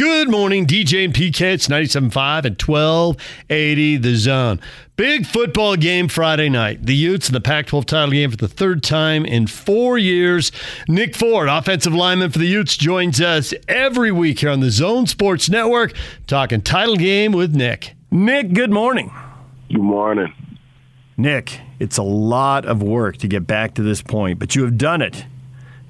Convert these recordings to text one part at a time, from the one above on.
Good morning, DJ and PK. It's 97.5 and 1280 the zone. Big football game Friday night. The Utes in the Pac 12 title game for the third time in four years. Nick Ford, offensive lineman for the Utes, joins us every week here on the Zone Sports Network, talking title game with Nick. Nick, good morning. Good morning. Nick, it's a lot of work to get back to this point, but you have done it.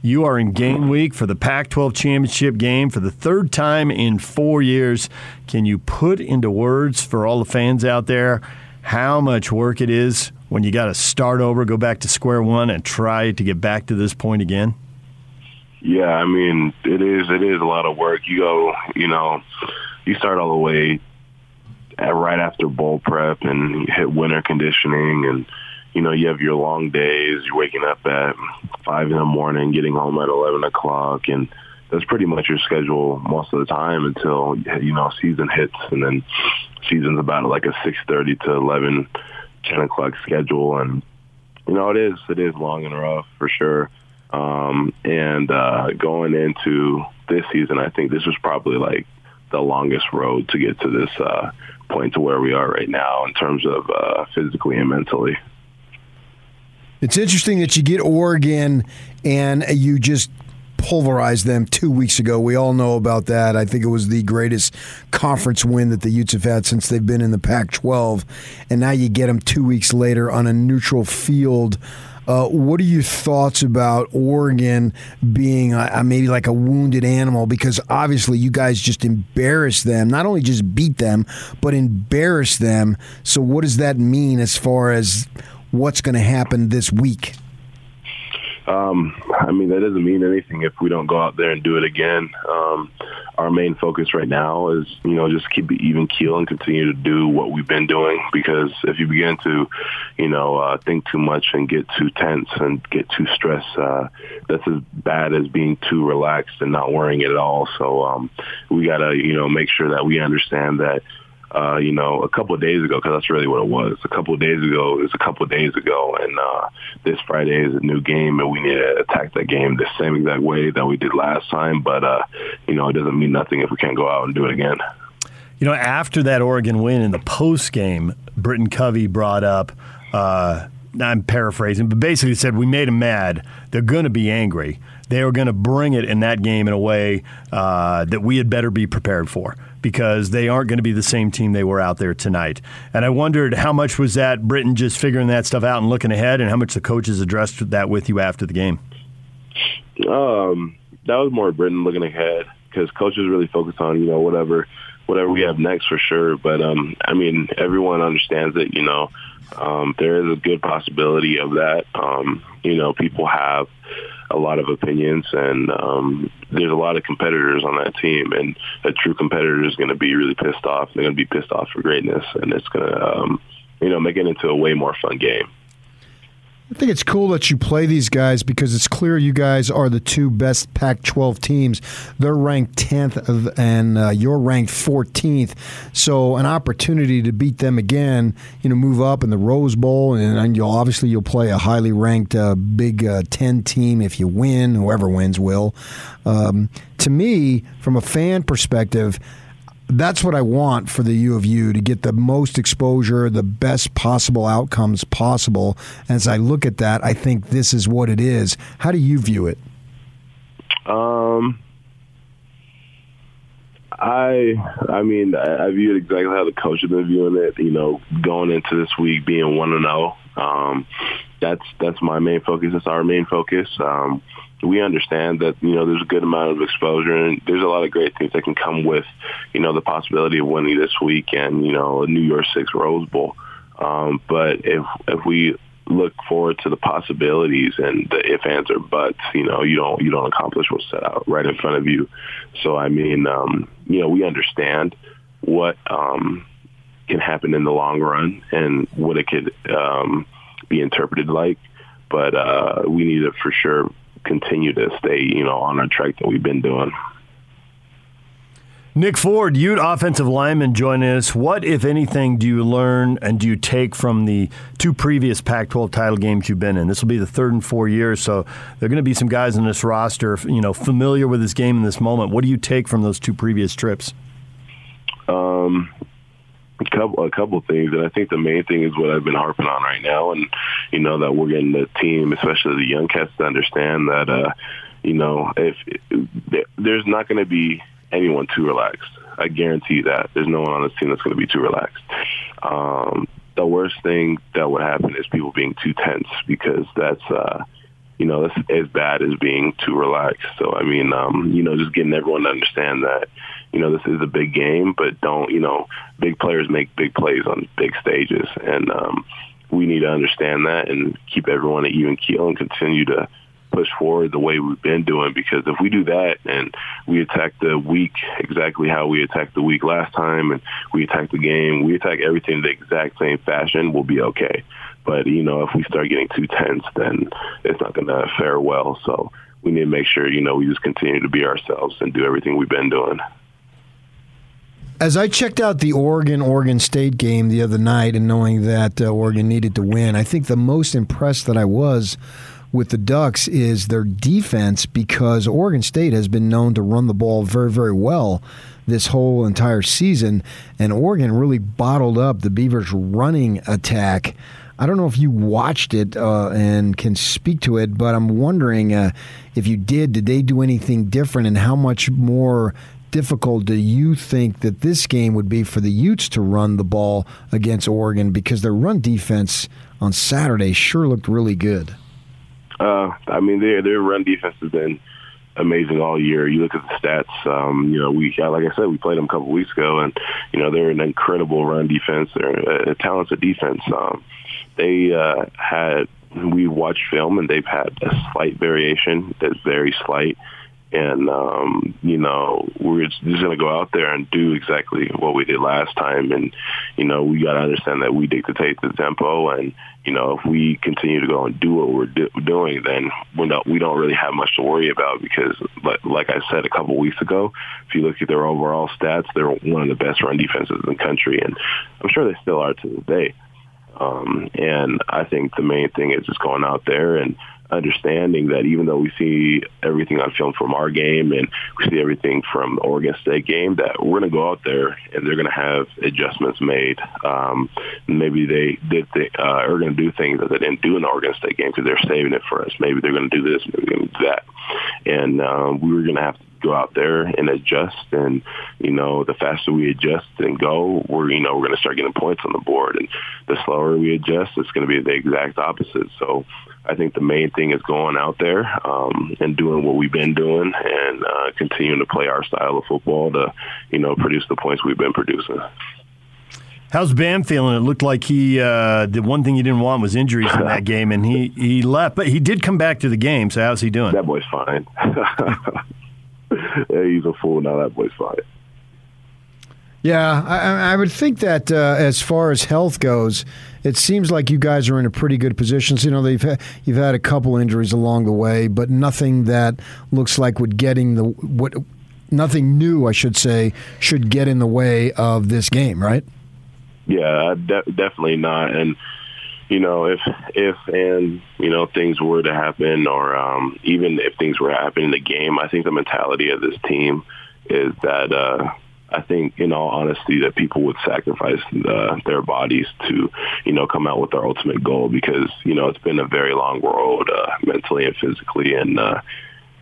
You are in game week for the Pac 12 championship game for the third time in four years. Can you put into words for all the fans out there how much work it is when you got to start over, go back to square one, and try to get back to this point again? Yeah, I mean, it is. It is a lot of work. You go, you know, you start all the way right after bowl prep and hit winter conditioning and you know, you have your long days. You're waking up at five in the morning, getting home at eleven o'clock, and that's pretty much your schedule most of the time until you know season hits, and then season's about like a six thirty to eleven, ten o'clock schedule, and you know it is it is long and rough for sure. Um, and uh, going into this season, I think this was probably like the longest road to get to this uh, point to where we are right now in terms of uh, physically and mentally. It's interesting that you get Oregon and you just pulverized them two weeks ago. We all know about that. I think it was the greatest conference win that the Utes have had since they've been in the Pac 12. And now you get them two weeks later on a neutral field. Uh, what are your thoughts about Oregon being maybe like a wounded animal? Because obviously you guys just embarrassed them, not only just beat them, but embarrassed them. So, what does that mean as far as what's going to happen this week? Um, I mean, that doesn't mean anything if we don't go out there and do it again. Um, our main focus right now is, you know, just keep it even keel and continue to do what we've been doing. Because if you begin to, you know, uh, think too much and get too tense and get too stressed, uh, that's as bad as being too relaxed and not worrying at all. So um, we got to, you know, make sure that we understand that uh, you know, a couple of days ago, because that's really what it was. A couple of days ago, it was a couple of days ago, and uh, this Friday is a new game, and we need to attack that game the same exact way that we did last time. But uh, you know, it doesn't mean nothing if we can't go out and do it again. You know, after that Oregon win in the post game, Britain Covey brought up. Uh, I'm paraphrasing, but basically said we made them mad. They're going to be angry. They are going to bring it in that game in a way uh, that we had better be prepared for because they aren't going to be the same team they were out there tonight. And I wondered how much was that Britain just figuring that stuff out and looking ahead, and how much the coaches addressed that with you after the game. Um, that was more Britain looking ahead because coaches really focus on you know whatever whatever we have next for sure. But um, I mean, everyone understands that you know um, there is a good possibility of that. Um, you know, people have a lot of opinions, and um, there's a lot of competitors on that team. And a true competitor is going to be really pissed off. They're going to be pissed off for greatness, and it's going to, um, you know, make it into a way more fun game. I think it's cool that you play these guys because it's clear you guys are the two best Pac-12 teams. They're ranked 10th, and uh, you're ranked 14th. So an opportunity to beat them again, you know, move up in the Rose Bowl, and, and you'll obviously you'll play a highly ranked uh, Big uh, 10 team if you win. Whoever wins will. Um, to me, from a fan perspective that's what I want for the U of U to get the most exposure, the best possible outcomes possible. As I look at that, I think this is what it is. How do you view it? Um, I, I mean, I, I view it exactly how the coach has been viewing it. You know, going into this week being one and zero. Oh, um, that's that's my main focus. That's our main focus. Um, we understand that you know there's a good amount of exposure and there's a lot of great things that can come with you know the possibility of winning this week and you know a New Year's Six Rose Bowl. Um, but if if we look forward to the possibilities and the if, ands, or buts, you know, you don't you don't accomplish what's set out right in front of you. So I mean, um, you know, we understand what um, can happen in the long run and what it could um, be interpreted like. But uh, we need to for sure continue to stay, you know, on our track that we've been doing. Nick Ford, Ute offensive lineman, joining us. What, if anything, do you learn and do you take from the two previous Pac-12 title games you've been in? This will be the third and four years, so there are going to be some guys in this roster, you know, familiar with this game in this moment. What do you take from those two previous trips? Um, a couple, a couple things, and I think the main thing is what I've been harping on right now, and you know that we're getting the team, especially the young cats, to understand that, uh, you know, if, there's not going to be anyone too relaxed. I guarantee that there's no one on this team that's going to be too relaxed. Um, the worst thing that would happen is people being too tense because that's, uh, you know, that's as bad as being too relaxed. So, I mean, um, you know, just getting everyone to understand that, you know, this is a big game, but don't, you know, big players make big plays on big stages. And um, we need to understand that and keep everyone at even keel and continue to push forward the way we've been doing because if we do that and we attack the week exactly how we attacked the week last time and we attack the game, we attack everything the exact same fashion, we'll be okay. But, you know, if we start getting too tense, then it's not going to fare well. So we need to make sure, you know, we just continue to be ourselves and do everything we've been doing. As I checked out the Oregon Oregon State game the other night and knowing that uh, Oregon needed to win, I think the most impressed that I was with the Ducks is their defense because Oregon State has been known to run the ball very, very well this whole entire season, and Oregon really bottled up the Beavers' running attack. I don't know if you watched it uh, and can speak to it, but I'm wondering uh, if you did, did they do anything different, and how much more difficult do you think that this game would be for the Utes to run the ball against Oregon because their run defense on Saturday sure looked really good? Uh, I mean, their their run defense has been amazing all year. You look at the stats. Um, you know, we like I said, we played them a couple weeks ago, and you know they're an incredible run defense. They're a, a talented defense. Um, they uh, had we watched film, and they've had a slight variation that's very slight and um, you know we're just going to go out there and do exactly what we did last time. And you know we got to understand that we dictate the tempo, and you know if we continue to go and do what we're do- doing, then we don't we don't really have much to worry about because, like, like I said a couple weeks ago, if you look at their overall stats, they're one of the best run defenses in the country, and I'm sure they still are to this day. Um, and I think the main thing is just going out there and understanding that even though we see everything on film from our game and we see everything from the Oregon State game, that we're going to go out there and they're going to have adjustments made. Um, maybe they did th- uh, are going to do things that they didn't do in the Oregon State game because they're saving it for us. Maybe they're going to do this, maybe they're going to do that, and um, we were going to have to go out there and adjust. And you know, the faster we adjust and go, we're you know we're going to start getting points on the board. And the slower we adjust, it's going to be the exact opposite. So I think the main thing is going out there um, and doing what we've been doing and uh, continuing to play our style of football to you know produce the points we've been producing. How's Bam feeling? It looked like he uh, the one thing he didn't want was injuries in that game, and he he left, but he did come back to the game. So how's he doing? That boy's fine. yeah, he's a fool now. That boy's fine. Yeah, I, I would think that uh, as far as health goes, it seems like you guys are in a pretty good position. So, you know, they've had, you've had a couple injuries along the way, but nothing that looks like would getting the what nothing new, I should say, should get in the way of this game, right? Yeah, de- definitely not. And you know, if if and you know things were to happen, or um, even if things were to in the game, I think the mentality of this team is that. Uh, I think, in all honesty, that people would sacrifice uh, their bodies to, you know, come out with their ultimate goal because, you know, it's been a very long road uh, mentally and physically, and uh,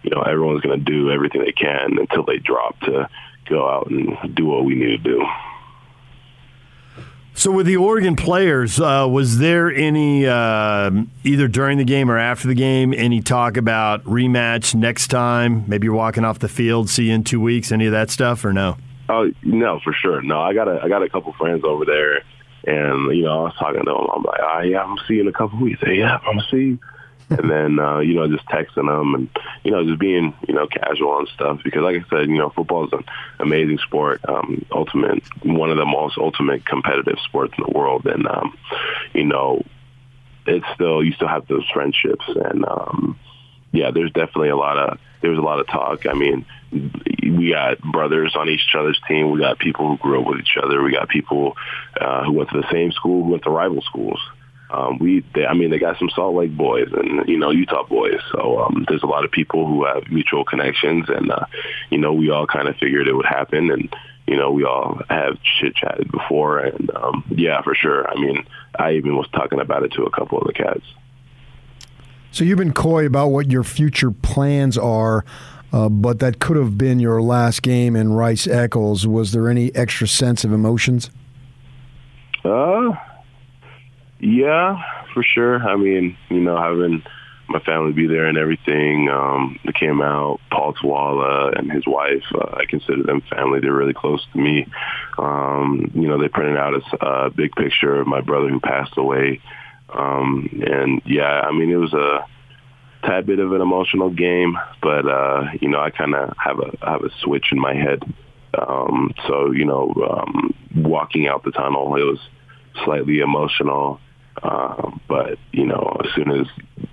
you know, everyone's going to do everything they can until they drop to go out and do what we need to do. So, with the Oregon players, uh, was there any, uh, either during the game or after the game, any talk about rematch next time? Maybe you're walking off the field, see you in two weeks, any of that stuff, or no? Oh no, for sure. No, I got a I got a couple friends over there, and you know I was talking to them. I'm like, ah, yeah, I'm gonna see you in a couple weeks. Hey, yeah, I'm gonna see you. and then uh, you know just texting them and you know just being you know casual and stuff because like I said you know football is an amazing sport um, ultimate one of the most ultimate competitive sports in the world and um, you know it's still you still have those friendships and um, yeah there's definitely a lot of there was a lot of talk I mean we got brothers on each other's team. We got people who grew up with each other. We got people uh, who went to the same school, who went to rival schools. Um, we, they, I mean, they got some Salt Lake boys and you know Utah boys. So um, there's a lot of people who have mutual connections, and uh, you know we all kind of figured it would happen, and you know we all have chit chatted before, and um, yeah, for sure. I mean, I even was talking about it to a couple of the cats. So you've been coy about what your future plans are. Uh, but that could have been your last game in Rice Eccles. Was there any extra sense of emotions? Uh, yeah, for sure. I mean, you know, having my family be there and everything. Um, they came out, Paul Tawala and his wife, uh, I consider them family. They're really close to me. Um, you know, they printed out a, a big picture of my brother who passed away. Um, and yeah, I mean, it was a tad bit of an emotional game, but, uh, you know, I kind of have a, have a switch in my head. Um, so, you know, um, walking out the tunnel, it was slightly emotional. Um, but you know, as soon as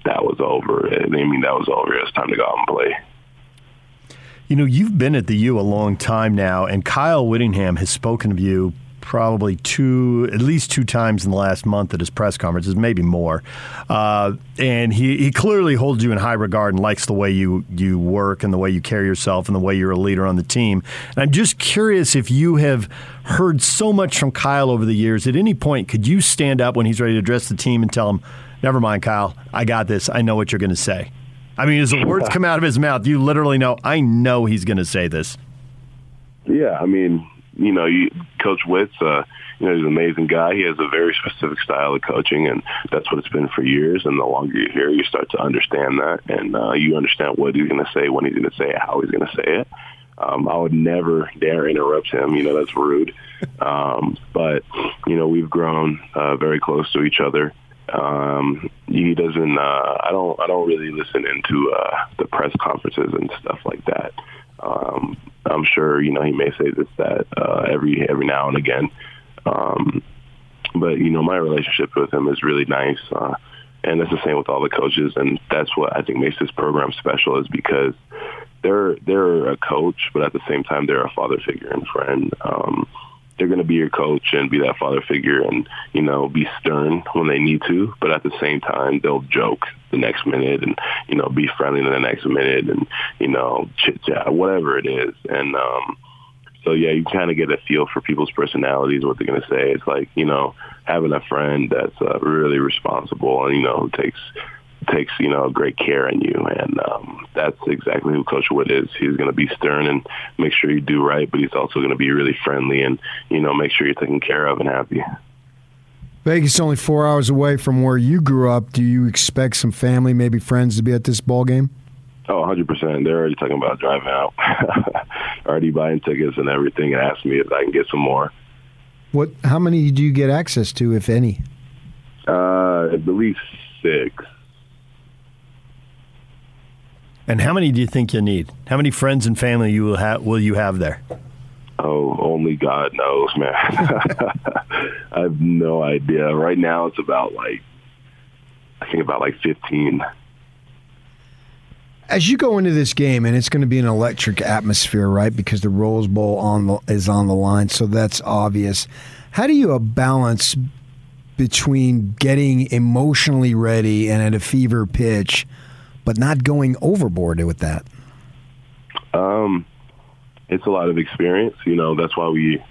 that was over, I mean that was over. It's time to go out and play. You know, you've been at the U a long time now, and Kyle Whittingham has spoken of you probably two, at least two times in the last month at his press conferences, maybe more. Uh, and he, he clearly holds you in high regard and likes the way you, you work and the way you carry yourself and the way you're a leader on the team. And I'm just curious if you have heard so much from Kyle over the years. At any point, could you stand up when he's ready to address the team and tell him, never mind, Kyle, I got this. I know what you're going to say. I mean, as the words come out of his mouth, you literally know, I know he's going to say this. Yeah, I mean, you know, you, Coach Witz, uh, you know, he's an amazing guy. He has a very specific style of coaching, and that's what it's been for years. And the longer you're here, you start to understand that, and uh, you understand what he's going to say, when he's going to say it, how he's going to say it. Um, I would never dare interrupt him. You know, that's rude. Um, but you know, we've grown uh, very close to each other. Um, he doesn't. Uh, I don't. I don't really listen into uh, the press conferences and stuff like that. Um, I'm sure you know he may say this that uh, every every now and again. Um, but you know my relationship with him is really nice, uh, and it's the same with all the coaches, and that's what I think makes this program special is because they're they're a coach, but at the same time they're a father figure and friend. Um, they're going to be your coach and be that father figure and you know be stern when they need to but at the same time they'll joke the next minute and you know be friendly the next minute and you know chit chat whatever it is. And um so yeah you kind of get a feel for people's personalities what they're going to say. It's like you know having a friend that's uh, really responsible and you know who takes takes you know great care in you, and um, that's exactly who Coach Whitt is. He's going to be stern and make sure you do right, but he's also going to be really friendly and you know make sure you're taken care of and happy. Vegas is only four hours away from where you grew up. Do you expect some family, maybe friends, to be at this ball game? Oh, 100%. They're already talking about driving out. already buying tickets and everything and asking me if I can get some more. What? How many do you get access to, if any? Uh, at least six. And how many do you think you need? How many friends and family you will have will you have there? Oh, only God knows, man. I have no idea. Right now, it's about like I think about like fifteen. As you go into this game, and it's going to be an electric atmosphere, right? Because the Rose Bowl on the, is on the line, so that's obvious. How do you uh, balance between getting emotionally ready and at a fever pitch? But not going overboard with that? Um, it's a lot of experience. You know, that's why we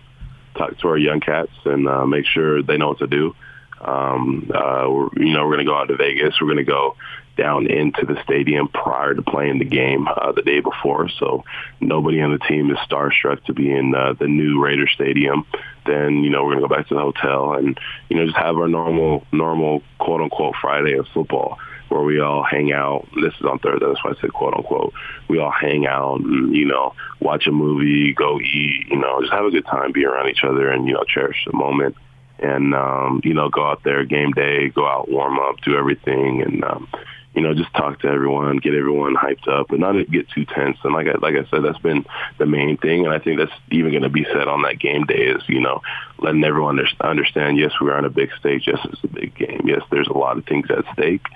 talk to our young cats and uh, make sure they know what to do. Um, uh, we're, you know, we're going to go out to Vegas. We're going to go down into the stadium prior to playing the game uh, the day before. So nobody on the team is starstruck to be in uh, the new Raider Stadium. Then you know we're gonna go back to the hotel and you know just have our normal normal quote unquote Friday of football where we all hang out. This is on Thursday, that's why I said quote unquote. We all hang out and, you know, watch a movie, go eat, you know, just have a good time, be around each other and, you know, cherish the moment. And, um, you know, go out there game day, go out, warm up, do everything. And, um, you know, just talk to everyone, get everyone hyped up, but not get too tense. And like I, like I said, that's been the main thing. And I think that's even going to be said on that game day is, you know, letting everyone understand, yes, we're on a big stage. Yes, it's a big game. Yes, there's a lot of things at stake,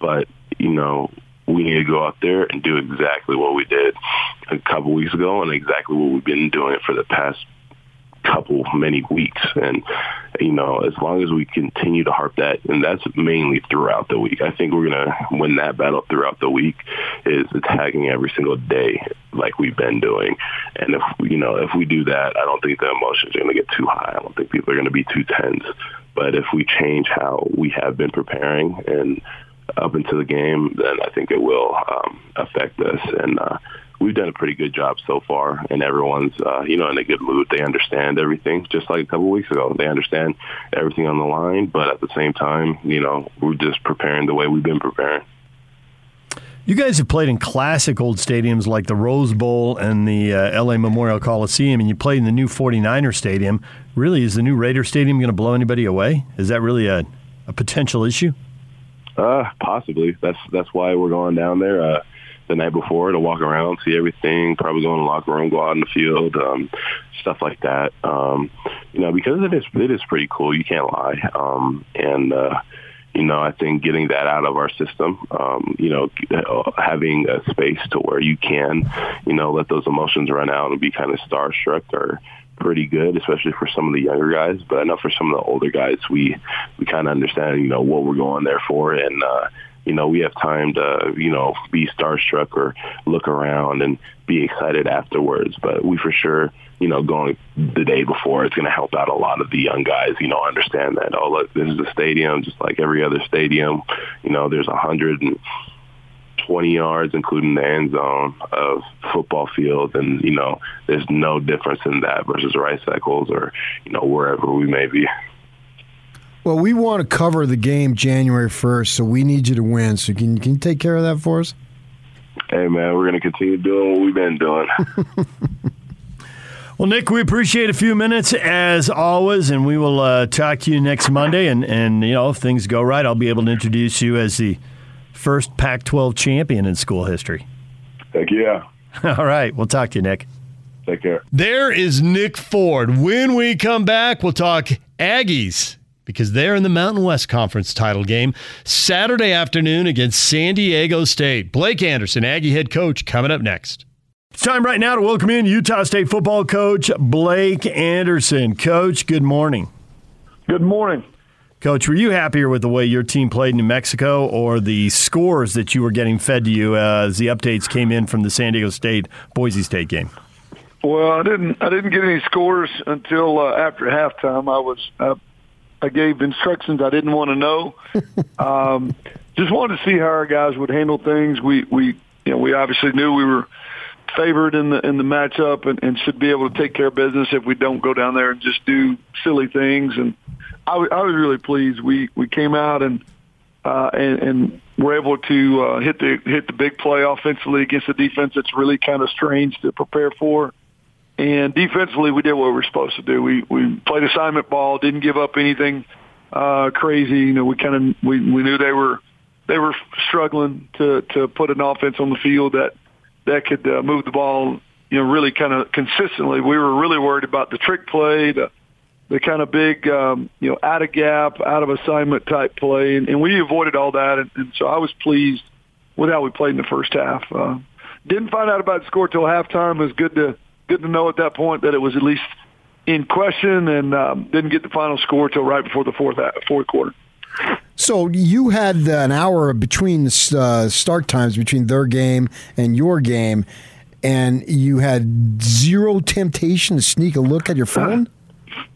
but, you know, we need to go out there and do exactly what we did a couple weeks ago and exactly what we've been doing for the past couple many weeks. And you know as long as we continue to harp that and that's mainly throughout the week. I think we're going to win that battle throughout the week is attacking every single day like we've been doing. And if you know if we do that i don't think the emotions are going to get too high. I don't think people are going to be too tense. But if we change how we have been preparing and up into the game then i think it will um, affect us. And uh we've done a pretty good job so far, and everyone's uh, you know in a good mood. They understand everything, just like a couple weeks ago. They understand everything on the line, but at the same time, you know, we're just preparing the way we've been preparing. You guys have played in classic old stadiums like the Rose Bowl and the uh, LA Memorial Coliseum, and you played in the new 49er Stadium. Really, is the new Raider Stadium going to blow anybody away? Is that really a, a potential issue? Uh, possibly. That's that's why we're going down there. Uh, the night before to walk around, see everything, probably go in the locker room, go out in the field, um, stuff like that. Um, you know, because it is it is pretty cool. You can't lie. Um, and uh, you know, I think getting that out of our system, um, you know, having a space to where you can, you know, let those emotions run out and be kind of starstruck or pretty good, especially for some of the younger guys. But I know for some of the older guys, we we kind of understand, you know, what we're going there for, and uh, you know, we have time to, you know, be starstruck or look around and be excited afterwards. But we for sure, you know, going the day before, it's going to help out a lot of the young guys, you know, understand that, oh, look, this is a stadium just like every other stadium. You know, there's a and 20 yards, including the end zone of football field. And, you know, there's no difference in that versus Rice Eccles or, you know, wherever we may be. Well, we want to cover the game January 1st, so we need you to win. So can, can you take care of that for us? Hey, man, we're going to continue doing what we've been doing. well, Nick, we appreciate a few minutes as always, and we will uh, talk to you next Monday. And, and, you know, if things go right, I'll be able to introduce you as the first Pac 12 champion in school history. Heck yeah. All right. We'll talk to you, Nick. Take care. There is Nick Ford. When we come back, we'll talk Aggies because they're in the Mountain West Conference title game Saturday afternoon against San Diego State. Blake Anderson, Aggie head coach, coming up next. It's time right now to welcome in Utah State football coach Blake Anderson. Coach, good morning. Good morning. Coach, were you happier with the way your team played in New Mexico or the scores that you were getting fed to you as the updates came in from the San Diego State Boise State game? Well, I didn't. I didn't get any scores until uh, after halftime. I was uh, I gave instructions I didn't want to know. um, just wanted to see how our guys would handle things. We we you know we obviously knew we were favored in the in the matchup and, and should be able to take care of business if we don't go down there and just do silly things. And I, w- I was really pleased. We we came out and uh, and, and were able to uh, hit the hit the big play offensively against a defense that's really kind of strange to prepare for. And defensively, we did what we were supposed to do. We we played assignment ball, didn't give up anything uh, crazy. You know, we kind of we we knew they were they were struggling to to put an offense on the field that that could uh, move the ball. You know, really kind of consistently. We were really worried about the trick play, the the kind of big, um, you know, out of gap, out of assignment type play, and, and we avoided all that. And, and so I was pleased with how we played in the first half. Uh, didn't find out about the score till halftime. It was good to to know at that point that it was at least in question, and um, didn't get the final score till right before the fourth fourth quarter. So you had an hour between uh, start times between their game and your game, and you had zero temptation to sneak a look at your phone.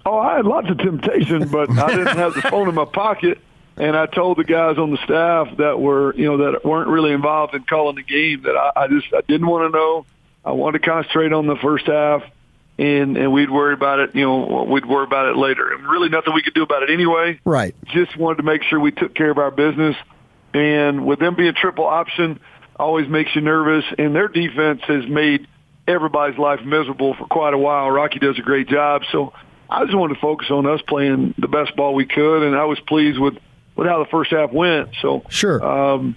Oh, I had lots of temptation, but I didn't have the phone in my pocket. And I told the guys on the staff that were, you know, that weren't really involved in calling the game that I, I just I didn't want to know. I wanted to concentrate on the first half, and and we'd worry about it. You know, we'd worry about it later. And really, nothing we could do about it anyway. Right. Just wanted to make sure we took care of our business. And with them being triple option, always makes you nervous. And their defense has made everybody's life miserable for quite a while. Rocky does a great job. So I just wanted to focus on us playing the best ball we could, and I was pleased with with how the first half went. So sure. Um,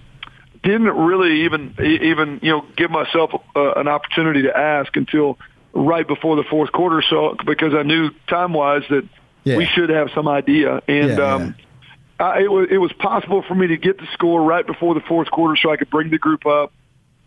didn't really even even you know give myself uh, an opportunity to ask until right before the fourth quarter. So because I knew time wise that yeah. we should have some idea, and yeah, um, uh, it was it was possible for me to get the score right before the fourth quarter, so I could bring the group up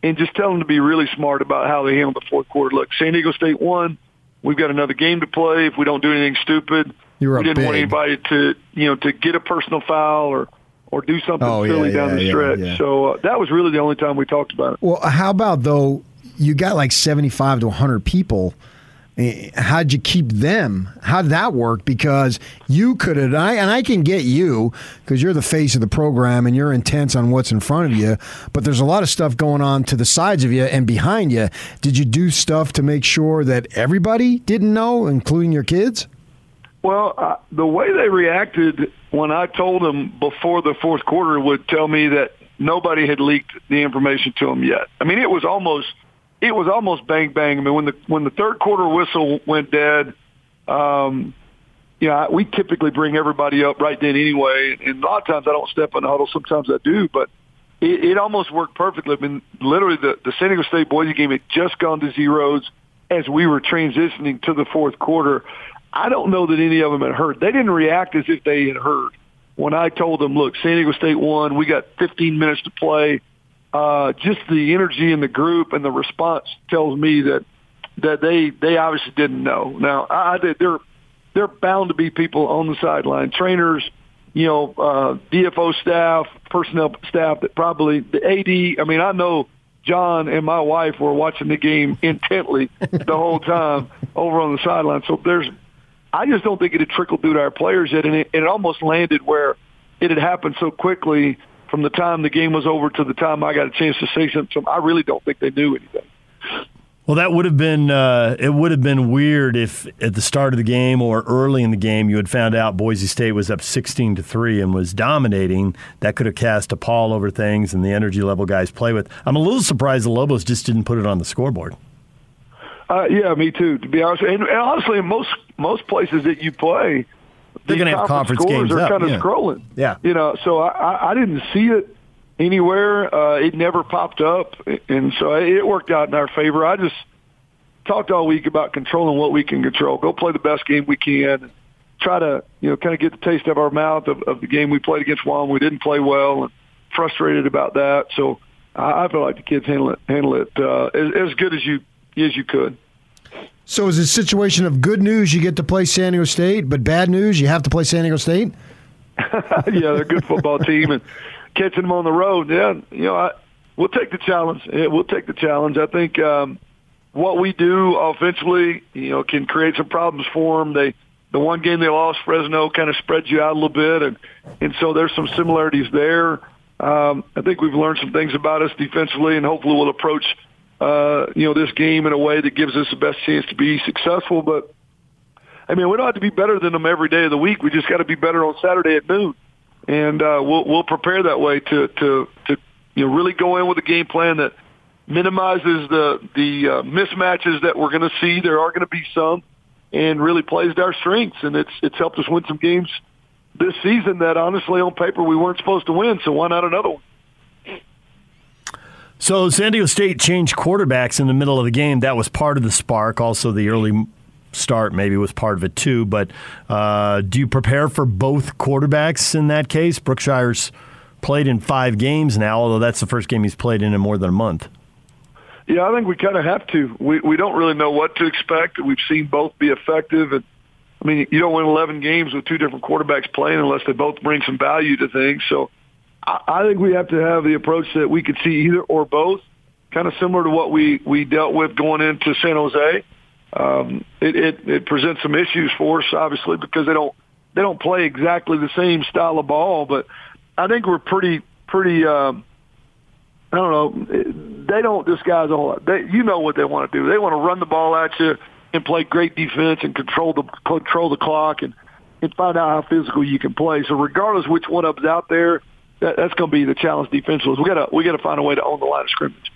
and just tell them to be really smart about how they handle the fourth quarter. Look, San Diego State won. We've got another game to play. If we don't do anything stupid, we didn't want anybody to you know to get a personal foul or or do something Oh, yeah, down yeah, the stretch. yeah. So uh, that was really the only time we talked about it. Well, how about though? You got like seventy-five to hundred people. Eh, How'd you keep them? How'd that work? Because you could have, and I, and I can get you because you're the face of the program and you're intense on what's in front of you. But there's a lot of stuff going on to the sides of you and behind you. Did you do stuff to make sure that everybody didn't know, including your kids? Well, uh, the way they reacted when I told them before the fourth quarter would tell me that nobody had leaked the information to them yet. I mean, it was almost it was almost bang bang. I mean, when the when the third quarter whistle went dead, um, you know, we typically bring everybody up right then anyway. And a lot of times I don't step in the huddle. Sometimes I do, but it, it almost worked perfectly. I mean, literally the the San Diego State Boise game had just gone to zeros as we were transitioning to the fourth quarter. I don't know that any of them had heard. They didn't react as if they had heard when I told them, "Look, San Diego State won. We got 15 minutes to play." Uh, just the energy in the group and the response tells me that that they they obviously didn't know. Now, I, I. They're they're bound to be people on the sideline, trainers, you know, uh, DFO staff, personnel staff that probably the AD. I mean, I know John and my wife were watching the game intently the whole time over on the sideline. So there's, I just don't think it had trickled through to our players yet, and it, it almost landed where it had happened so quickly from the time the game was over to the time I got a chance to say something. I really don't think they knew anything. Well, that would have been uh, it would have been weird if at the start of the game or early in the game you had found out Boise State was up sixteen to three and was dominating. That could have cast a pall over things and the energy level guys play with. I'm a little surprised the Lobos just didn't put it on the scoreboard. Uh, yeah, me too. To be honest, and, and honestly, in most most places that you play, They're these gonna have conference scores games are up, kind of yeah. scrolling. Yeah. you know. So I, I, I didn't see it anywhere. Uh, it never popped up, and so it worked out in our favor. I just talked all week about controlling what we can control. Go play the best game we can. Try to you know kind of get the taste of our mouth of, of the game we played against Guam. We didn't play well, and frustrated about that. So I, I feel like the kids handle it handle it uh, as, as good as you as you could. So is it a situation of good news you get to play San Diego State, but bad news you have to play San Diego State? yeah, they're a good football team, and catching them on the road, yeah, you know, I, we'll take the challenge. Yeah, we'll take the challenge. I think um, what we do offensively, you know, can create some problems for them. They the one game they lost, Fresno, kind of spreads you out a little bit, and and so there's some similarities there. Um, I think we've learned some things about us defensively, and hopefully we'll approach uh, you know this game in a way that gives us the best chance to be successful. But I mean, we don't have to be better than them every day of the week. We just got to be better on Saturday at noon, and uh, we'll we'll prepare that way to to to you know really go in with a game plan that minimizes the the uh, mismatches that we're going to see. There are going to be some, and really plays to our strengths. And it's it's helped us win some games this season that honestly on paper we weren't supposed to win. So why not another one? So San Diego State changed quarterbacks in the middle of the game. That was part of the spark. Also, the early start maybe was part of it too. But uh, do you prepare for both quarterbacks in that case? Brookshire's played in five games now, although that's the first game he's played in in more than a month. Yeah, I think we kind of have to. We we don't really know what to expect. We've seen both be effective, and I mean, you don't win 11 games with two different quarterbacks playing unless they both bring some value to things. So, I, think we have to have the approach that we could see either or both, kind of similar to what we we dealt with going into San Jose. Um, it, it it presents some issues for us, obviously, because they don't they don't play exactly the same style of ball. But I think we're pretty pretty. Um, I don't know. They don't disguise a whole lot. They, you know what they want to do. They want to run the ball at you and play great defense and control the control the clock and and find out how physical you can play. So regardless which one of them's out there, that, that's going to be the challenge defensively. We got to we got to find a way to own the line of scrimmage.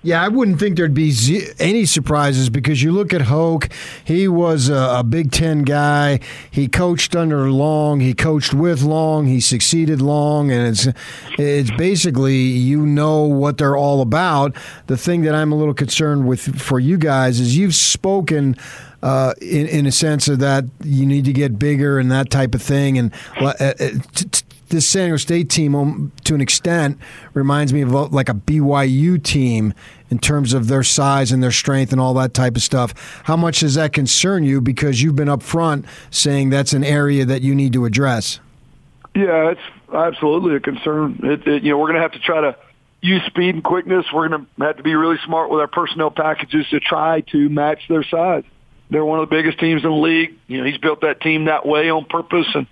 Yeah, I wouldn't think there'd be any surprises because you look at Hoke. He was a, Big Ten guy. He coached under Long. He coached with Long. He succeeded Long, and it's it's basically you know what they're all about. The thing that I'm a little concerned with for you guys is you've spoken. Uh, in, in a sense of that you need to get bigger and that type of thing and uh, uh, t- this San Diego State team, um, to an extent, reminds me of uh, like a BYU team in terms of their size and their strength and all that type of stuff. How much does that concern you? Because you've been up front saying that's an area that you need to address. Yeah, it's absolutely a concern. It, it, you know, we're going to have to try to use speed and quickness. We're going to have to be really smart with our personnel packages to try to match their size. They're one of the biggest teams in the league. You know, he's built that team that way on purpose and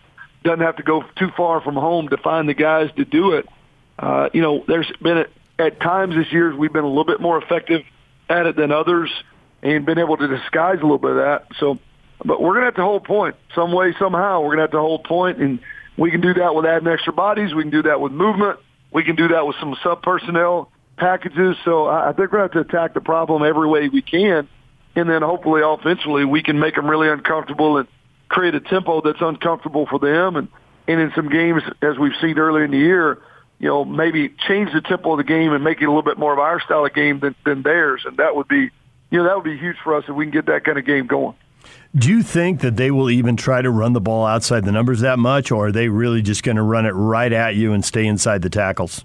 doesn't have to go too far from home to find the guys to do it. Uh, you know, there's been a, at times this year we've been a little bit more effective at it than others and been able to disguise a little bit of that. So, but we're to have to hold point some way, somehow. We're to have to hold point, and we can do that with adding extra bodies. We can do that with movement. We can do that with some sub personnel packages. So I think we're going to have to attack the problem every way we can. And then hopefully offensively we can make them really uncomfortable and create a tempo that's uncomfortable for them. And, and in some games, as we've seen earlier in the year, you know, maybe change the tempo of the game and make it a little bit more of our style of game than, than theirs. And that would be, you know, that would be huge for us if we can get that kind of game going. Do you think that they will even try to run the ball outside the numbers that much, or are they really just going to run it right at you and stay inside the tackles?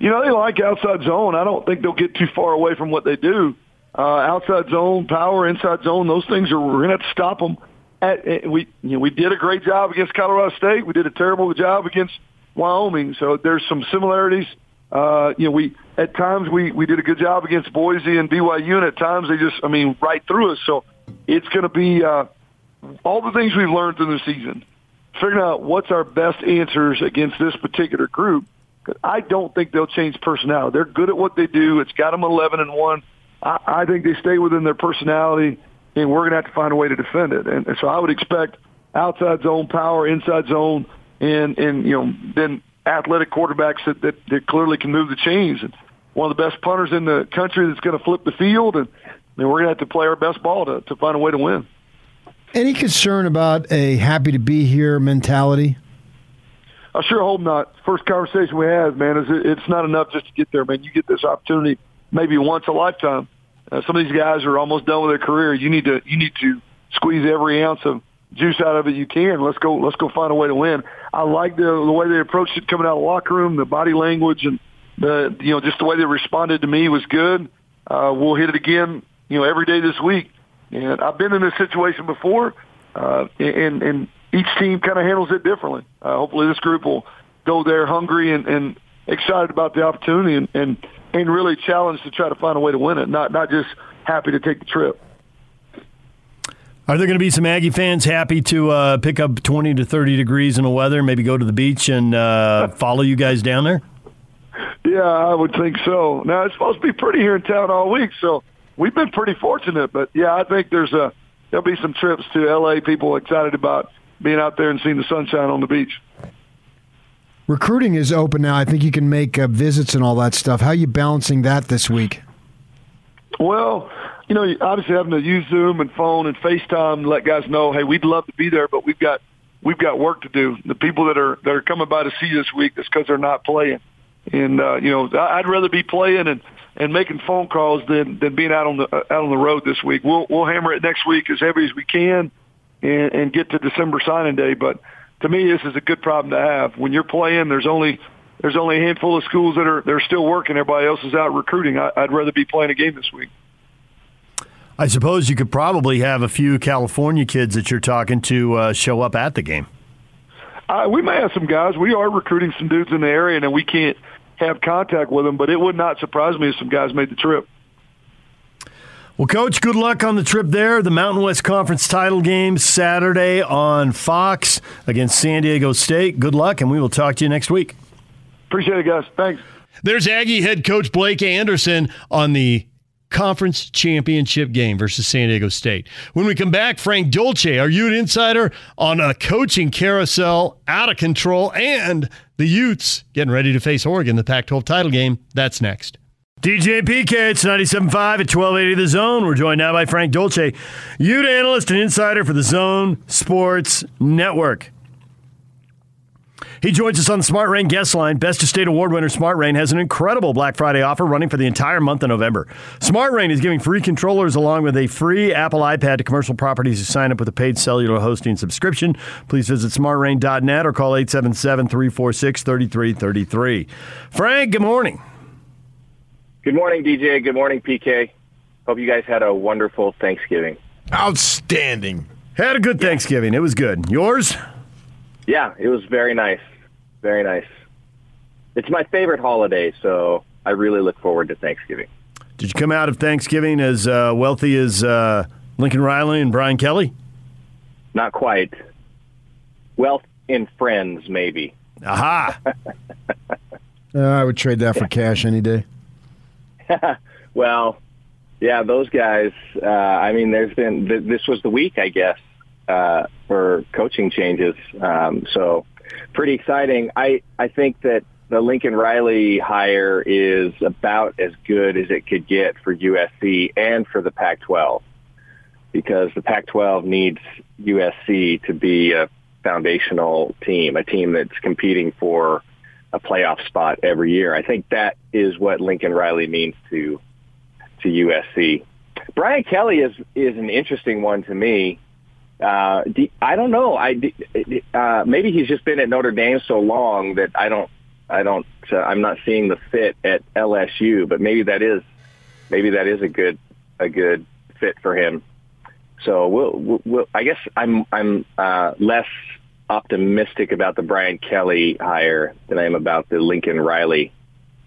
You know, they like outside zone. I don't think they'll get too far away from what they do. Uh, outside zone, power, inside zone, those things are, we're going to have to stop them. At, at, we, you know, we did a great job against Colorado State. We did a terrible job against Wyoming. So there's some similarities. Uh, you know, we, at times we, we did a good job against Boise and BYU, and at times they just, I mean, right through us. So, it's going to be uh, all the things we've learned through the season, figuring out what's our best answers against this particular group. I don't think they'll change personality. They're good at what they do. It's got them 11 and one. I think they stay within their personality, and we're going to have to find a way to defend it. And, and so I would expect outside zone power, inside zone, and and you know then athletic quarterbacks that that, that clearly can move the chains. And one of the best punters in the country that's going to flip the field and mean, we're going to have to play our best ball to, to find a way to win. Any concern about a happy to be here mentality? I sure hope not. First conversation we had, man, is it, it's not enough just to get there, man. You get this opportunity maybe once a lifetime. Uh, some of these guys are almost done with their career. You need to you need to squeeze every ounce of juice out of it you can. Let's go let's go find a way to win. I like the the way they approached it coming out of the locker room, the body language and the you know just the way they responded to me was good. Uh, we'll hit it again you know, every day this week. And I've been in this situation before, uh, and, and each team kind of handles it differently. Uh, hopefully this group will go there hungry and, and excited about the opportunity and, and, and really challenged to try to find a way to win it, not, not just happy to take the trip. Are there going to be some Aggie fans happy to uh, pick up 20 to 30 degrees in the weather, maybe go to the beach and uh, follow you guys down there? Yeah, I would think so. Now, it's supposed to be pretty here in town all week, so we've been pretty fortunate. But yeah, I think there's a there'll be some trips to L.A. People excited about being out there and seeing the sunshine on the beach. Recruiting is open now. I think you can make uh, visits and all that stuff. How are you balancing that this week? Well, you know, obviously having to use Zoom and phone and FaceTime to let guys know, hey, we'd love to be there, but we've got we've got work to do. The people that are that are coming by to see this week, that's because they're not playing. And uh, you know, I'd rather be playing and and making phone calls than than being out on the uh, out on the road this week. We'll we'll hammer it next week as heavy as we can, and, and get to December signing day. But to me, this is a good problem to have. When you're playing, there's only there's only a handful of schools that are they're still working. Everybody else is out recruiting. I, I'd rather be playing a game this week. I suppose you could probably have a few California kids that you're talking to uh, show up at the game. Uh, we may have some guys. We are recruiting some dudes in the area, and we can't have contact with them. But it would not surprise me if some guys made the trip. Well, Coach, good luck on the trip there. The Mountain West Conference title game Saturday on Fox against San Diego State. Good luck, and we will talk to you next week. Appreciate it, guys. Thanks. There's Aggie head coach Blake Anderson on the conference championship game versus San Diego State. When we come back, Frank Dolce, our Ute insider, on a coaching carousel out of control and the Utes getting ready to face Oregon, the Pac 12 title game. That's next. DJ PK, it's 97.5 at 1280 The Zone. We're joined now by Frank Dolce, Ute analyst and insider for the Zone Sports Network. He joins us on the Smart Rain guest line. Best of State Award winner Smart Rain has an incredible Black Friday offer running for the entire month of November. Smart Rain is giving free controllers along with a free Apple iPad to commercial properties who sign up with a paid cellular hosting subscription. Please visit smartrain.net or call 877 346 3333. Frank, good morning. Good morning, DJ. Good morning, PK. Hope you guys had a wonderful Thanksgiving. Outstanding. Had a good Thanksgiving. It was good. Yours? Yeah, it was very nice. Very nice. It's my favorite holiday, so I really look forward to Thanksgiving. Did you come out of Thanksgiving as uh, wealthy as uh, Lincoln Riley and Brian Kelly? Not quite. Wealth in friends, maybe. Aha. Uh, I would trade that for cash any day. well, yeah, those guys. Uh, I mean, there's been th- this was the week, I guess, uh, for coaching changes. Um, so, pretty exciting. I I think that the Lincoln Riley hire is about as good as it could get for USC and for the Pac-12 because the Pac-12 needs USC to be a foundational team, a team that's competing for a playoff spot every year. I think that is what Lincoln Riley means to to USC. Brian Kelly is is an interesting one to me. Uh, I don't know. I uh, maybe he's just been at Notre Dame so long that I don't I don't uh, I'm not seeing the fit at LSU. But maybe that is maybe that is a good a good fit for him. So we'll, we'll I guess I'm I'm uh, less optimistic about the Brian Kelly hire than I am about the Lincoln Riley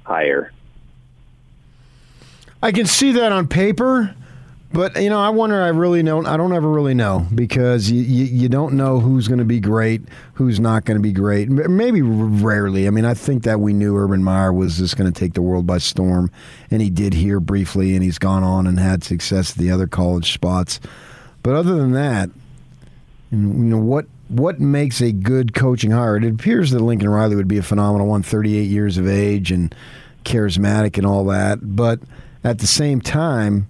hire. I can see that on paper, but you know, I wonder. I really don't. I don't ever really know because you you, you don't know who's going to be great, who's not going to be great. Maybe rarely. I mean, I think that we knew Urban Meyer was just going to take the world by storm, and he did here briefly, and he's gone on and had success at the other college spots. But other than that, you know what what makes a good coaching hire? It appears that Lincoln Riley would be a phenomenal one, 38 years of age and charismatic and all that. But at the same time,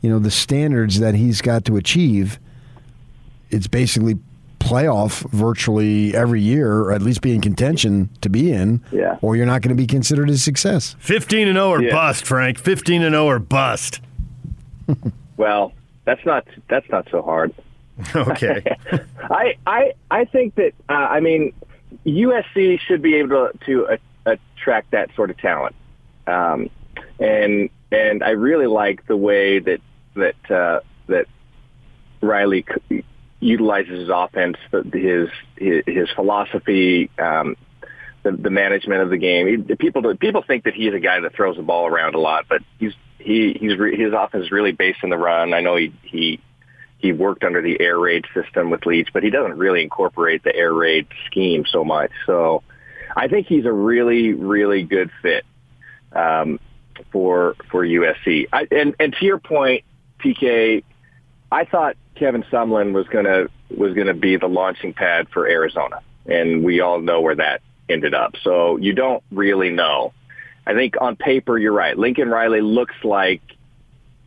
you know, the standards that he's got to achieve, it's basically playoff virtually every year, or at least be in contention to be in, yeah. or you're not going to be considered a success. 15 and 0 or yeah. bust, Frank. 15 and 0 or bust. well, that's not that's not so hard. Okay. I I I think that uh, I mean USC should be able to, to uh, attract that sort of talent, um, and and I really like the way that that uh, that Riley utilizes his offense, his his, his philosophy, um, the, the management of the game. People people think that he's a guy that throws the ball around a lot, but he's he he's re, his offense is really based in the run. I know he he he worked under the air raid system with Leach, but he doesn't really incorporate the air raid scheme so much. So I think he's a really, really good fit um, for for USC. I, and and to your point, PK, I thought Kevin Sumlin was gonna was gonna be the launching pad for Arizona, and we all know where that ended up. So you don't really know. I think on paper you're right. Lincoln Riley looks like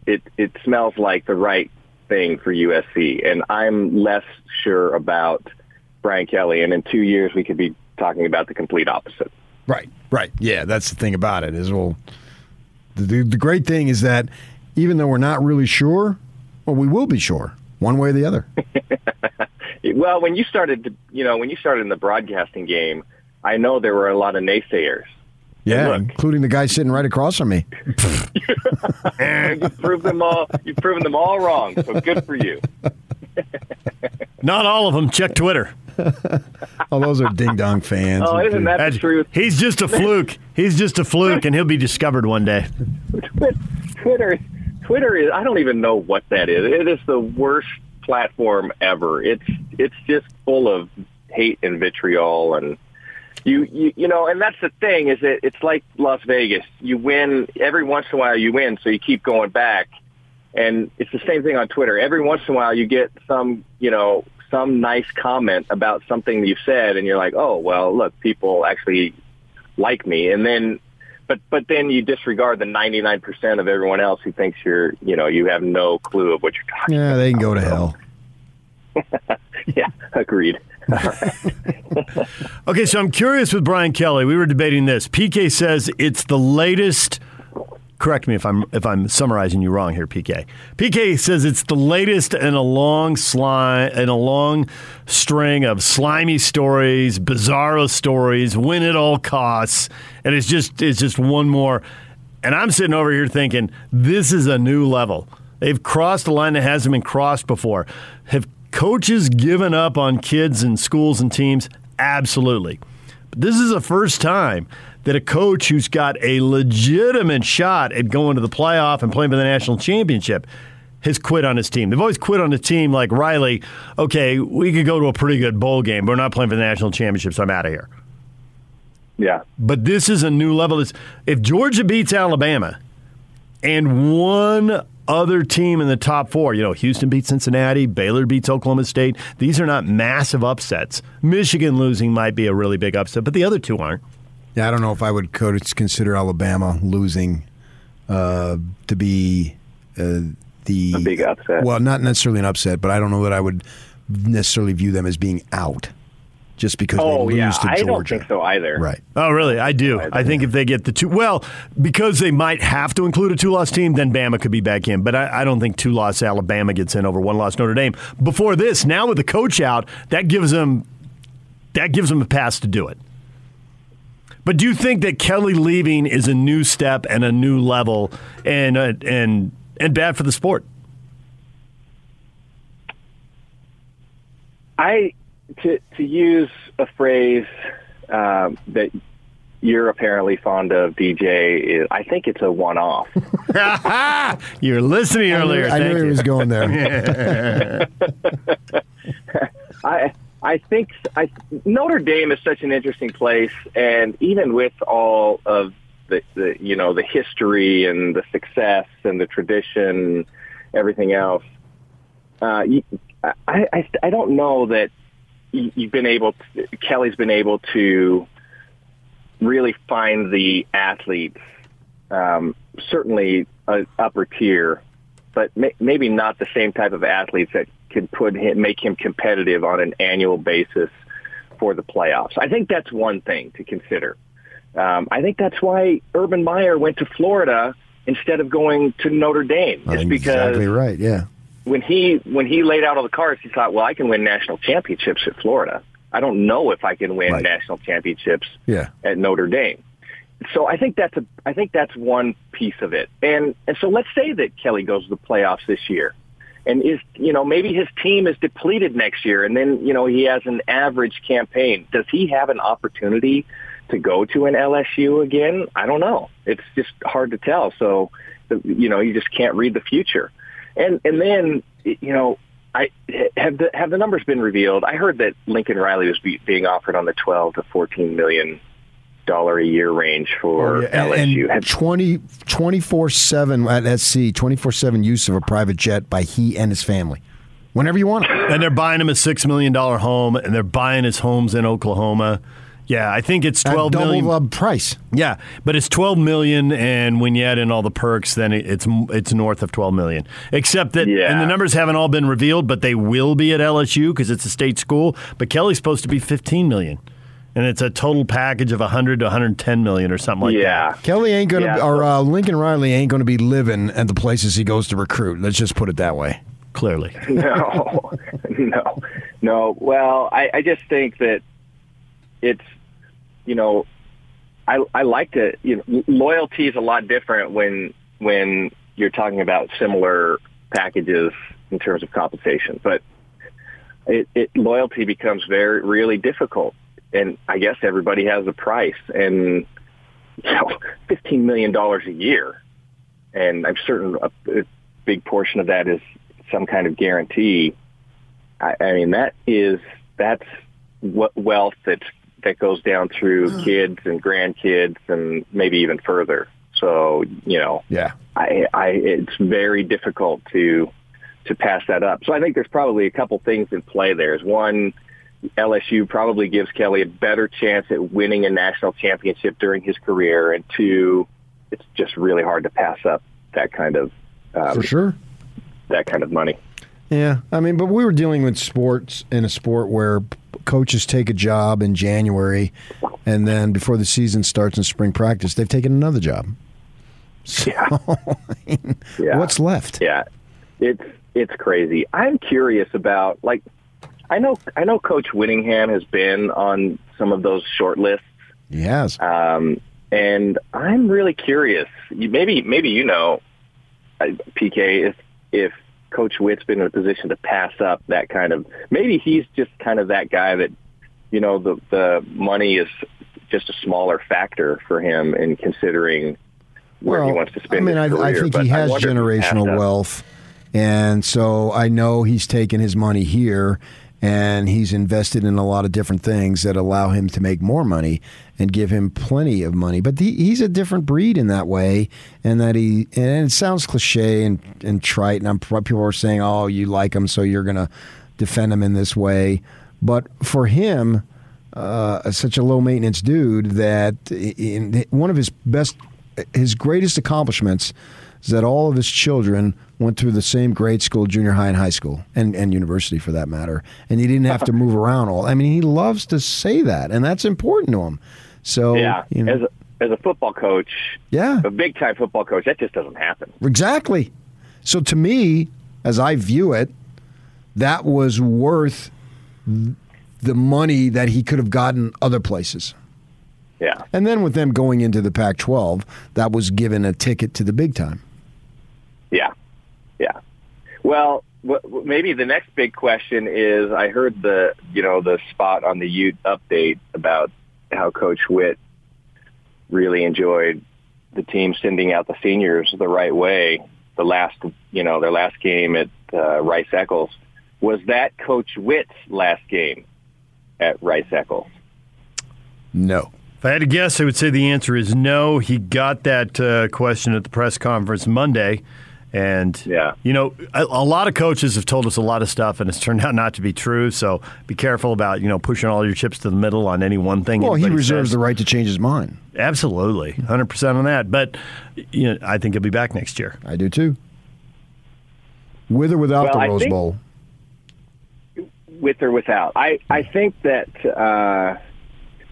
it. It smells like the right thing for USC, and I'm less sure about Brian Kelly. And in two years, we could be talking about the complete opposite. Right, right. Yeah, that's the thing about it. Is well, the, the great thing is that even though we're not really sure, well, we will be sure one way or the other. well, when you started, to, you know, when you started in the broadcasting game, I know there were a lot of naysayers yeah, including the guy sitting right across from me. you've proven them all. You've proven them all wrong. So good for you. Not all of them. Check Twitter. oh, those are ding dong fans. Oh, isn't that the truth? He's just a fluke. He's just a fluke, and he'll be discovered one day. Twitter, Twitter is. I don't even know what that is. It is the worst platform ever. It's it's just full of hate and vitriol and you, you you know, and that's the thing is that it's like Las Vegas. You win every once in a while. You win, so you keep going back. And it's the same thing on Twitter. Every once in a while, you get some, you know, some nice comment about something you've said, and you're like, oh, well, look, people actually like me. And then, but but then you disregard the 99% of everyone else who thinks you're, you know, you have no clue of what you're talking. About. Yeah, about. they can go to hell. yeah, agreed. Okay, so I'm curious with Brian Kelly. We were debating this. PK says it's the latest. Correct me if I'm if I'm summarizing you wrong here, PK. PK says it's the latest in a long slime in a long string of slimy stories, bizarro stories, win at all costs, and it's just it's just one more. And I'm sitting over here thinking this is a new level. They've crossed a line that hasn't been crossed before. Have coaches giving up on kids and schools and teams? Absolutely. But this is the first time that a coach who's got a legitimate shot at going to the playoff and playing for the national championship has quit on his team. They've always quit on a team like Riley. Okay, we could go to a pretty good bowl game, but we're not playing for the national championship, so I'm out of here. Yeah. But this is a new level. It's- If Georgia beats Alabama and one other team in the top four, you know, Houston beats Cincinnati, Baylor beats Oklahoma State, these are not massive upsets. Michigan losing might be a really big upset, but the other two aren't. Yeah, I don't know if I would consider Alabama losing uh, to be uh, the A big upset. Well, not necessarily an upset, but I don't know that I would necessarily view them as being out just because Oh they lose yeah, to I Georgia. don't think so either. Right. Oh, really? I do. I think if they get the two, well, because they might have to include a two loss team, then Bama could be back in. But I, I don't think two loss Alabama gets in over one loss Notre Dame. Before this, now with the coach out, that gives them that gives them a pass to do it. But do you think that Kelly leaving is a new step and a new level and uh, and and bad for the sport? I to to use a phrase um, that you're apparently fond of, DJ. Is, I think it's a one-off. you were listening I knew, earlier. I knew he was going there. I I think I, Notre Dame is such an interesting place, and even with all of the, the you know the history and the success and the tradition, everything else, uh, you, I, I I don't know that you- you've been able. To, Kelly's been able to really find the athletes, um, certainly uh, upper tier, but may, maybe not the same type of athletes that could put him, make him competitive on an annual basis for the playoffs. I think that's one thing to consider. Um, I think that's why Urban Meyer went to Florida instead of going to Notre Dame. Think because exactly right. Yeah. When he when he laid out all the cards, he thought, well, I can win national championships at Florida. I don't know if I can win Right. national championships Yeah. at Notre Dame. So I think that's a I think that's one piece of it. And and so let's say that Kelly goes to the playoffs this year. And is you know, maybe his team is depleted next year and then, you know, he has an average campaign. Does he have an opportunity to go to an LSU again? I don't know. It's just hard to tell. So the- you know, you just can't read the future. And and then you know, I have the have the numbers been revealed. I heard that Lincoln Riley was be, being offered on the 12 to 14 million dollar a year range for Oh, yeah, and- LSU. And Have- 20, 24-7 at SC, 24-7 use of a private jet by he and his family. Whenever you want it. And they're buying him a six million dollar home, and they're buying his homes in Oklahoma. Yeah, I think it's At twelve double million. the price. Yeah, but it's twelve million, and when you add in all the perks, then it's it's north of twelve million. Except that, Yeah. and the numbers haven't all been revealed, but they will be at LSU because it's a state school. But Kelly's supposed to be fifteen million, and it's a total package of hundred to one hundred ten million or something like that. yeah. Kelly ain't going to, Yeah. or uh, Lincoln Riley ain't going to be living at the places he goes to recruit. Let's just put it that way. Clearly, no, no, no. Well, I, I just think that it's, you know, I I like to, you know, loyalty is a lot different when when you're talking about similar packages in terms of compensation, but it, it loyalty becomes very really difficult, and I guess everybody has a price, and you know, fifteen million dollars a year, and I'm certain a, a big portion of that is some kind of guarantee. I, I mean, that is that's what wealth that that goes down through kids and grandkids and maybe even further. So you know, Yeah. I, I it's very difficult to to pass that up. So I think there's probably a couple things in play there. Is one, LSU probably gives Kelly a better chance at winning a national championship during his career, and two, it's just really hard to pass up that kind of um, For sure. that kind of money. Yeah, I mean, but we were dealing with sports in a sport where p- coaches take a job in January, and then before the season starts in spring practice, they've taken another job. So, Yeah. what's left? Yeah, it's it's crazy. I'm curious about like I know I know Coach Whittingham has been on some of those short lists, He has. um, and I'm really curious. Maybe maybe you know, PK, if if Coach Whitt's been in a position to pass up that kind of maybe he's just kind of that guy that you know the the money is just a smaller factor for him in considering where he wants to spend I mean, I, I think he has wonder if he passed generational up. wealth, and so I know he's taken his money here and he's invested in a lot of different things that allow him to make more money and give him plenty of money. But he, he's a different breed in that way, and that he and it sounds cliche and and trite, and I'm people are saying, "Oh, you like him, so you're gonna defend him in this way," but for him uh, such a low maintenance dude that in one of his best, his greatest accomplishments is that all of his children went through the same grade school, junior high, and high school, and, and university for that matter. And he didn't have to move around all. I mean, he loves to say that, and that's important to him. So Yeah, you know, as a, as a football coach, yeah, a big time football coach, that just doesn't happen. Exactly. So to me, as I view it, that was worth the money that he could have gotten other places. Yeah, And then with them going into the Pac 12, that was given a ticket to the big time. Yeah, yeah. Well, wh- wh- maybe the next big question is: I heard the you know the spot on the Ute update about how Coach Whitt really enjoyed the team sending out the seniors the right way. The last you know their last game at uh, Rice Eccles was that Coach Whitt's last game at Rice Eccles. No. If I had to guess, I would say the answer is no. He got that uh, question at the press conference Monday. And, Yeah. you know, a, a lot of coaches have told us a lot of stuff, and it's turned out not to be true. So be careful about, you know, pushing all your chips to the middle on any one thing. Well, he reserves says. the right to change his mind. Absolutely. 100% on that. But, you know, I think he'll be back next year. I do too. With or without Well, the I Rose Bowl. with or without. I, I think that uh,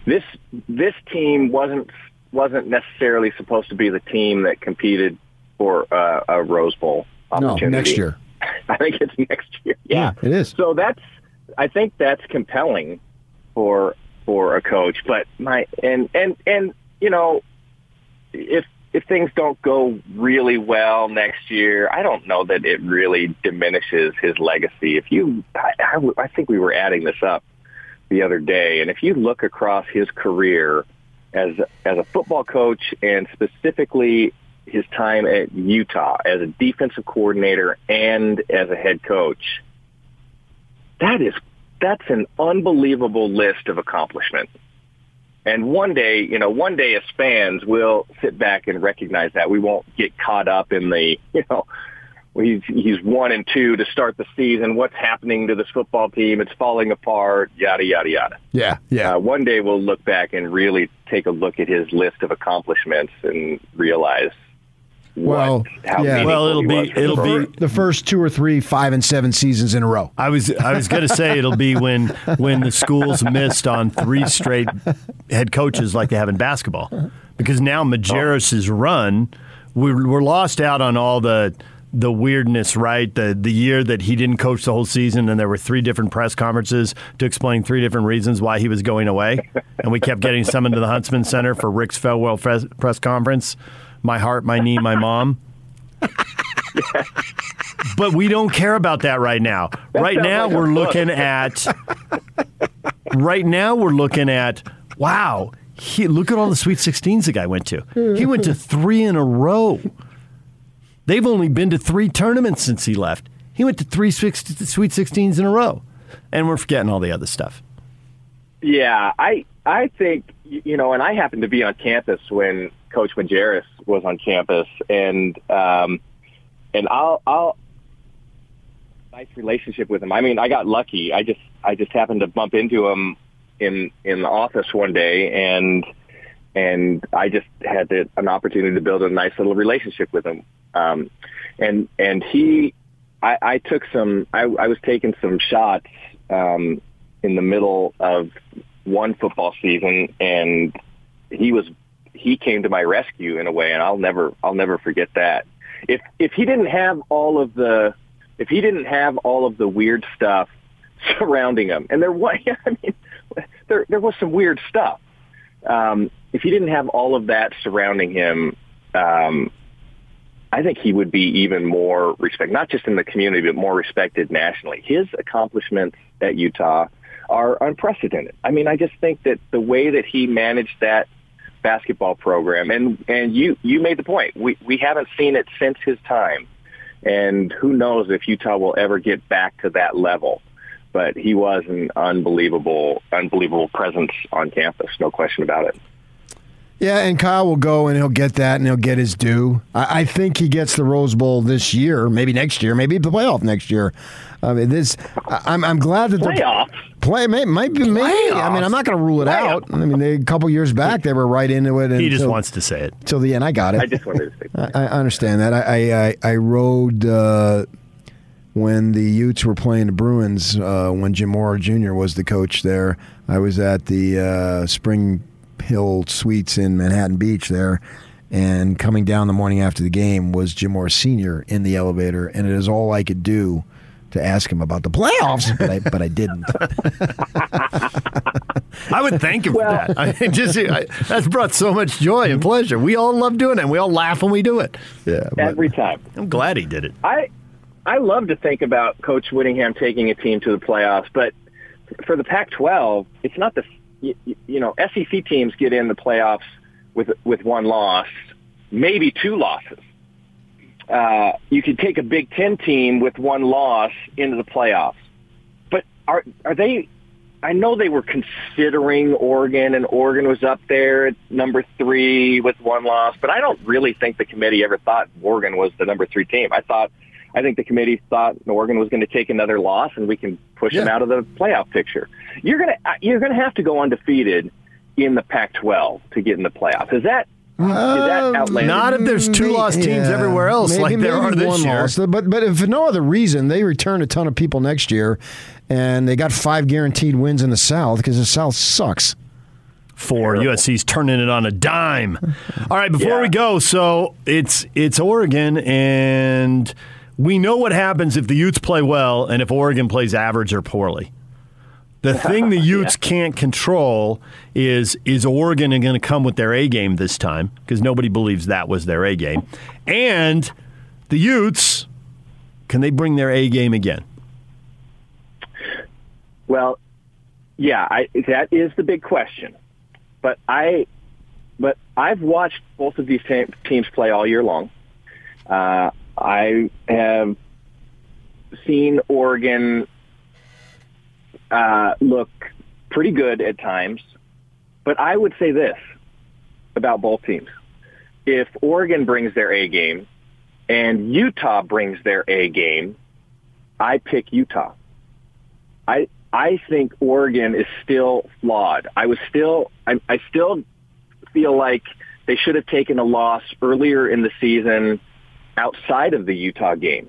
this this team wasn't wasn't necessarily supposed to be the team that competed for uh, a Rose Bowl No, opportunity. next year. I think it's next year. Yeah. it is. So that's I think that's compelling for for a coach. But my and and and you know if if things don't go really well next year, I don't know that it really diminishes his legacy. If you, I think we were adding this up the other day, and if you look across his career as as a football coach and specifically his time at Utah as a defensive coordinator and as a head coach, that is that's an unbelievable list of accomplishments. And one day, you know, one day as fans, we'll sit back and recognize that. We won't get caught up in the, you know, he's he's one and two to start the season. What's happening to this football team? It's falling apart. Yada yada yada. Yeah, yeah. Uh, one day we'll look back and really take a look at his list of accomplishments and realize Well, what, how yeah. Well, it'll he be- was for the it'll be- the first two or three, five and seven seasons in a row. I was I was going to say it'll be when when the schools missed on three straight head coaches like they have in basketball, because now Majerus's run, we're, we're lost out on all the the weirdness, right? The the year that he didn't coach the whole season, and there were three different press conferences to explain three different reasons why he was going away, and we kept getting summoned to the Huntsman Center for Rick's farewell press, press conference. My heart, my knee, my mom. But we don't care about that right now. right now, like we're looking at. right now, we're looking at. Wow, he, look at all the Sweet 16s the guy went to. He went to three in a row. They've only been to three tournaments since he left. He went to three Sweet 16s in a row, and we're forgetting all the other stuff. Yeah, I I think you know, and I happened to be on campus when Coach Majerus was on campus, and um, and I'll I'll nice relationship with him. I mean, I got lucky. I just I just happened to bump into him in in the office one day, and and I just had the, an opportunity to build a nice little relationship with him. Um, and and he, I, I took some. I, I was taking some shots um, in the middle of one football season, and he was he came to my rescue in a way, and I'll never I'll never forget that. If if he didn't have all of the if he didn't have all of the weird stuff surrounding him, and there was I mean there there was some weird stuff. Um, if he didn't have all of that surrounding him, um, I think he would be even more respected, not just in the community, but more respected nationally. His accomplishments at Utah are unprecedented. I mean, I just think that the way that he managed that basketball program, and and you you made the point, we we haven't seen it since his time, and who knows if Utah will ever get back to that level. But he was an unbelievable, unbelievable presence on campus, no question about it. Yeah, and Kyle will go and he'll get that and he'll get his due. I, I think he gets the Rose Bowl this year, maybe next year, maybe the playoff next year. I mean, this. I, am I'm glad that playoff the play may, might be maybe. I mean, I'm not going to rule it Playoff. out. I mean, they, a couple years back they were right into it. He just until- wants to say it. till the end. I got it. I just wanted to say. I, I understand that. I I, I, I rode uh, when the Utes were playing the Bruins. Uh, when Jim Mora Jr. was the coach there, I was at the uh, Spring Hill Suites in Manhattan Beach there. And coming down the morning after the game was Jim Mora Sr. in the elevator, and it is all I could do to ask him about the playoffs, but I, but I didn't. I would thank him for that. I mean, just I, that's brought so much joy and pleasure. We all love doing it. and We all laugh when we do it. Yeah, Every time. I'm glad he did it. I I love to think about Coach Whittingham taking a team to the playoffs, but for the Pac-12, it's not the you, you know SEC teams get in the playoffs with with one loss, maybe two losses. Uh, you could take a Big Ten team with one loss into the playoffs, but are are they? I know they were considering Oregon, and Oregon was up there at number three with one loss, but I don't really think the committee ever thought Oregon was the number three team. I thought, I think the committee thought Oregon was going to take another loss, and we can push them out of the playoff picture. You're gonna uh, you're gonna have to go undefeated in the Pac-12 to get in the playoffs. Is that is that uh, outlandish? Not if there's two lost teams everywhere else, like there are this one year. loss. But but if for no other reason, they return a ton of people next year, and they got five guaranteed wins in the South because the South sucks. for USC's turning it on a dime. All right, before Yeah. we go, so it's it's Oregon, and we know what happens if the Utes play well and if Oregon plays average or poorly. The thing the Utes can't control is is Oregon going to come with their A game this time because nobody believes that was their A game, and the Utes can they bring their A game again? Well, yeah, I, that is the big question. But I, but I've watched both of these teams play all year long. Uh, I have seen Oregon uh, look pretty good at times, but I would say this about both teams: if Oregon brings their A game and Utah brings their A game, I pick Utah. I I think Oregon is still flawed. I was still I, I still feel like they should have taken a loss earlier in the season outside of the Utah game.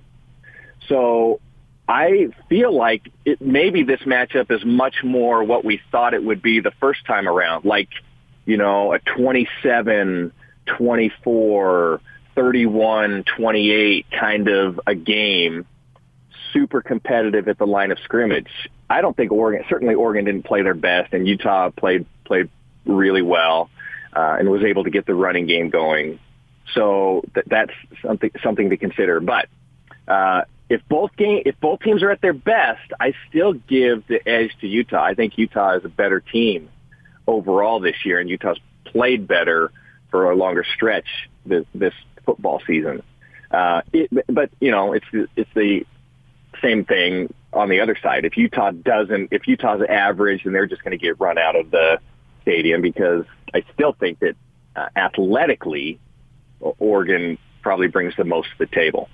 So I feel like it, maybe this matchup is much more what we thought it would be the first time around, like, you know, a 27, 24, 31, 28 kind of a game super competitive at the line of scrimmage. I don't think Oregon, certainly Oregon didn't play their best, and Utah played played really well uh, and was able to get the running game going. So th- that's something something to consider. But uh, if both game if both teams are at their best, I still give the edge to Utah. I think Utah is a better team overall this year, and Utah's played better for a longer stretch this, this football season. Uh, it, but you know, it's it's the same thing on the other side. If Utah doesn't, if Utah's average, then they're just going to get run out of the stadium because I still think that uh, athletically, Oregon probably brings the most to the table.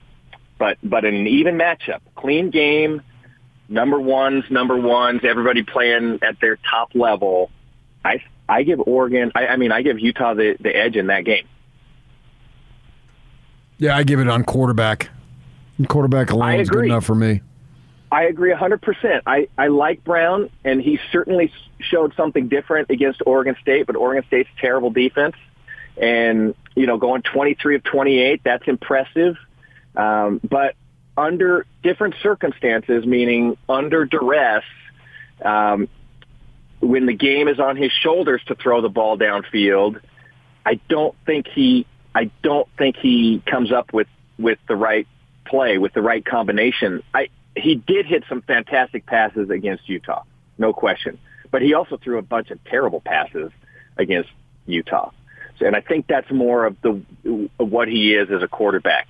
But but in an even matchup, clean game, number ones, number ones, everybody playing at their top level. I I give Oregon. I, I mean, I give Utah the the edge in that game. Yeah, I give it on quarterback. Quarterback alone is good enough for me. I agree 100%. I, I like Brown, and he certainly showed something different against Oregon State, but Oregon State's terrible defense. And, you know, going 23 of 28, that's impressive. Um, but under different circumstances, meaning under duress, um, when the game is on his shoulders to throw the ball downfield, I don't think he I don't think he comes up with with the right play with the right combination. I he did hit some fantastic passes against Utah, no question. But he also threw a bunch of terrible passes against Utah. And I think that's more of the what he is as a quarterback.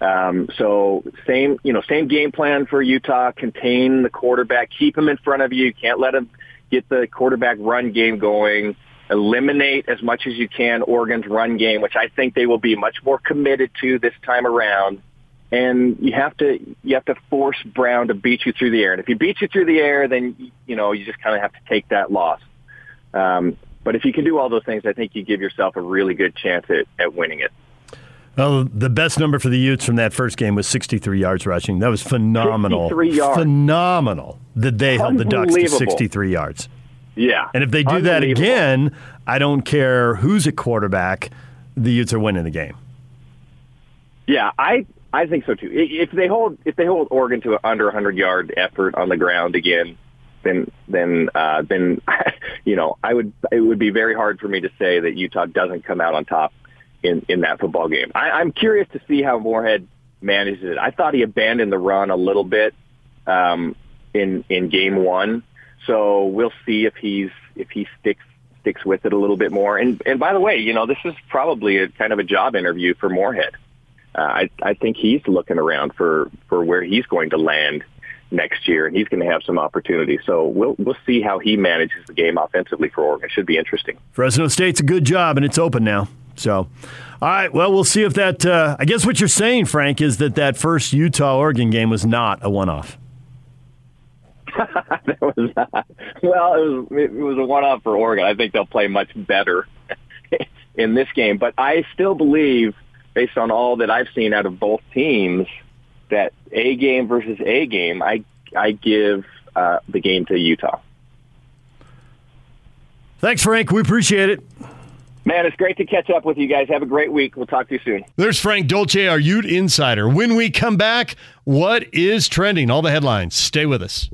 Um, so same, you know, same game plan for Utah. Contain the quarterback, keep him in front of you. You can't let him get the quarterback run game going. Eliminate as much as you can Oregon's run game, which I think they will be much more committed to this time around. And you have to you have to force Brown to beat you through the air. And if he beats you through the air, then you know you just kind of have to take that loss. Um, but if you can do all those things, I think you give yourself a really good chance at, at winning it. Well, the best number for the Utes from that first game was 63 yards rushing. That was phenomenal. 63 yards. Phenomenal that they held the Ducks to 63 yards. Yeah. And if they do that again, I don't care who's at quarterback, the Utes are winning the game. Yeah, I I think so too. If they hold if they hold Oregon to an under 100 yard effort on the ground again, then then uh, then you know I would it would be very hard for me to say that Utah doesn't come out on top in in that football game. I, I'm curious to see how Moorhead manages it. I thought he abandoned the run a little bit um, in in game one, so we'll see if he's if he sticks sticks with it a little bit more. And and by the way, you know this is probably a kind of a job interview for Moorhead. Uh, I I think he's looking around for for where he's going to land next year, and he's going to have some opportunity. So we'll we'll see how he manages the game offensively for Oregon. It should be interesting. Fresno State's a good job, and it's open now. So, all right. Well, we'll see if that. Uh, I guess what you're saying, Frank, is that that first Utah Oregon game was not a one-off. that was not, well, it was it was a one off for Oregon. I think they'll play much better in this game, but I still believe, based on all that I've seen out of both teams, that A game versus A game, I I give uh, the game to Utah. Thanks, Frank. We appreciate it. Man, it's great to catch up with you guys. Have a great week. We'll talk to you soon. There's Frank Dolce, our Ute insider. When we come back, what is trending? All the headlines. Stay with us.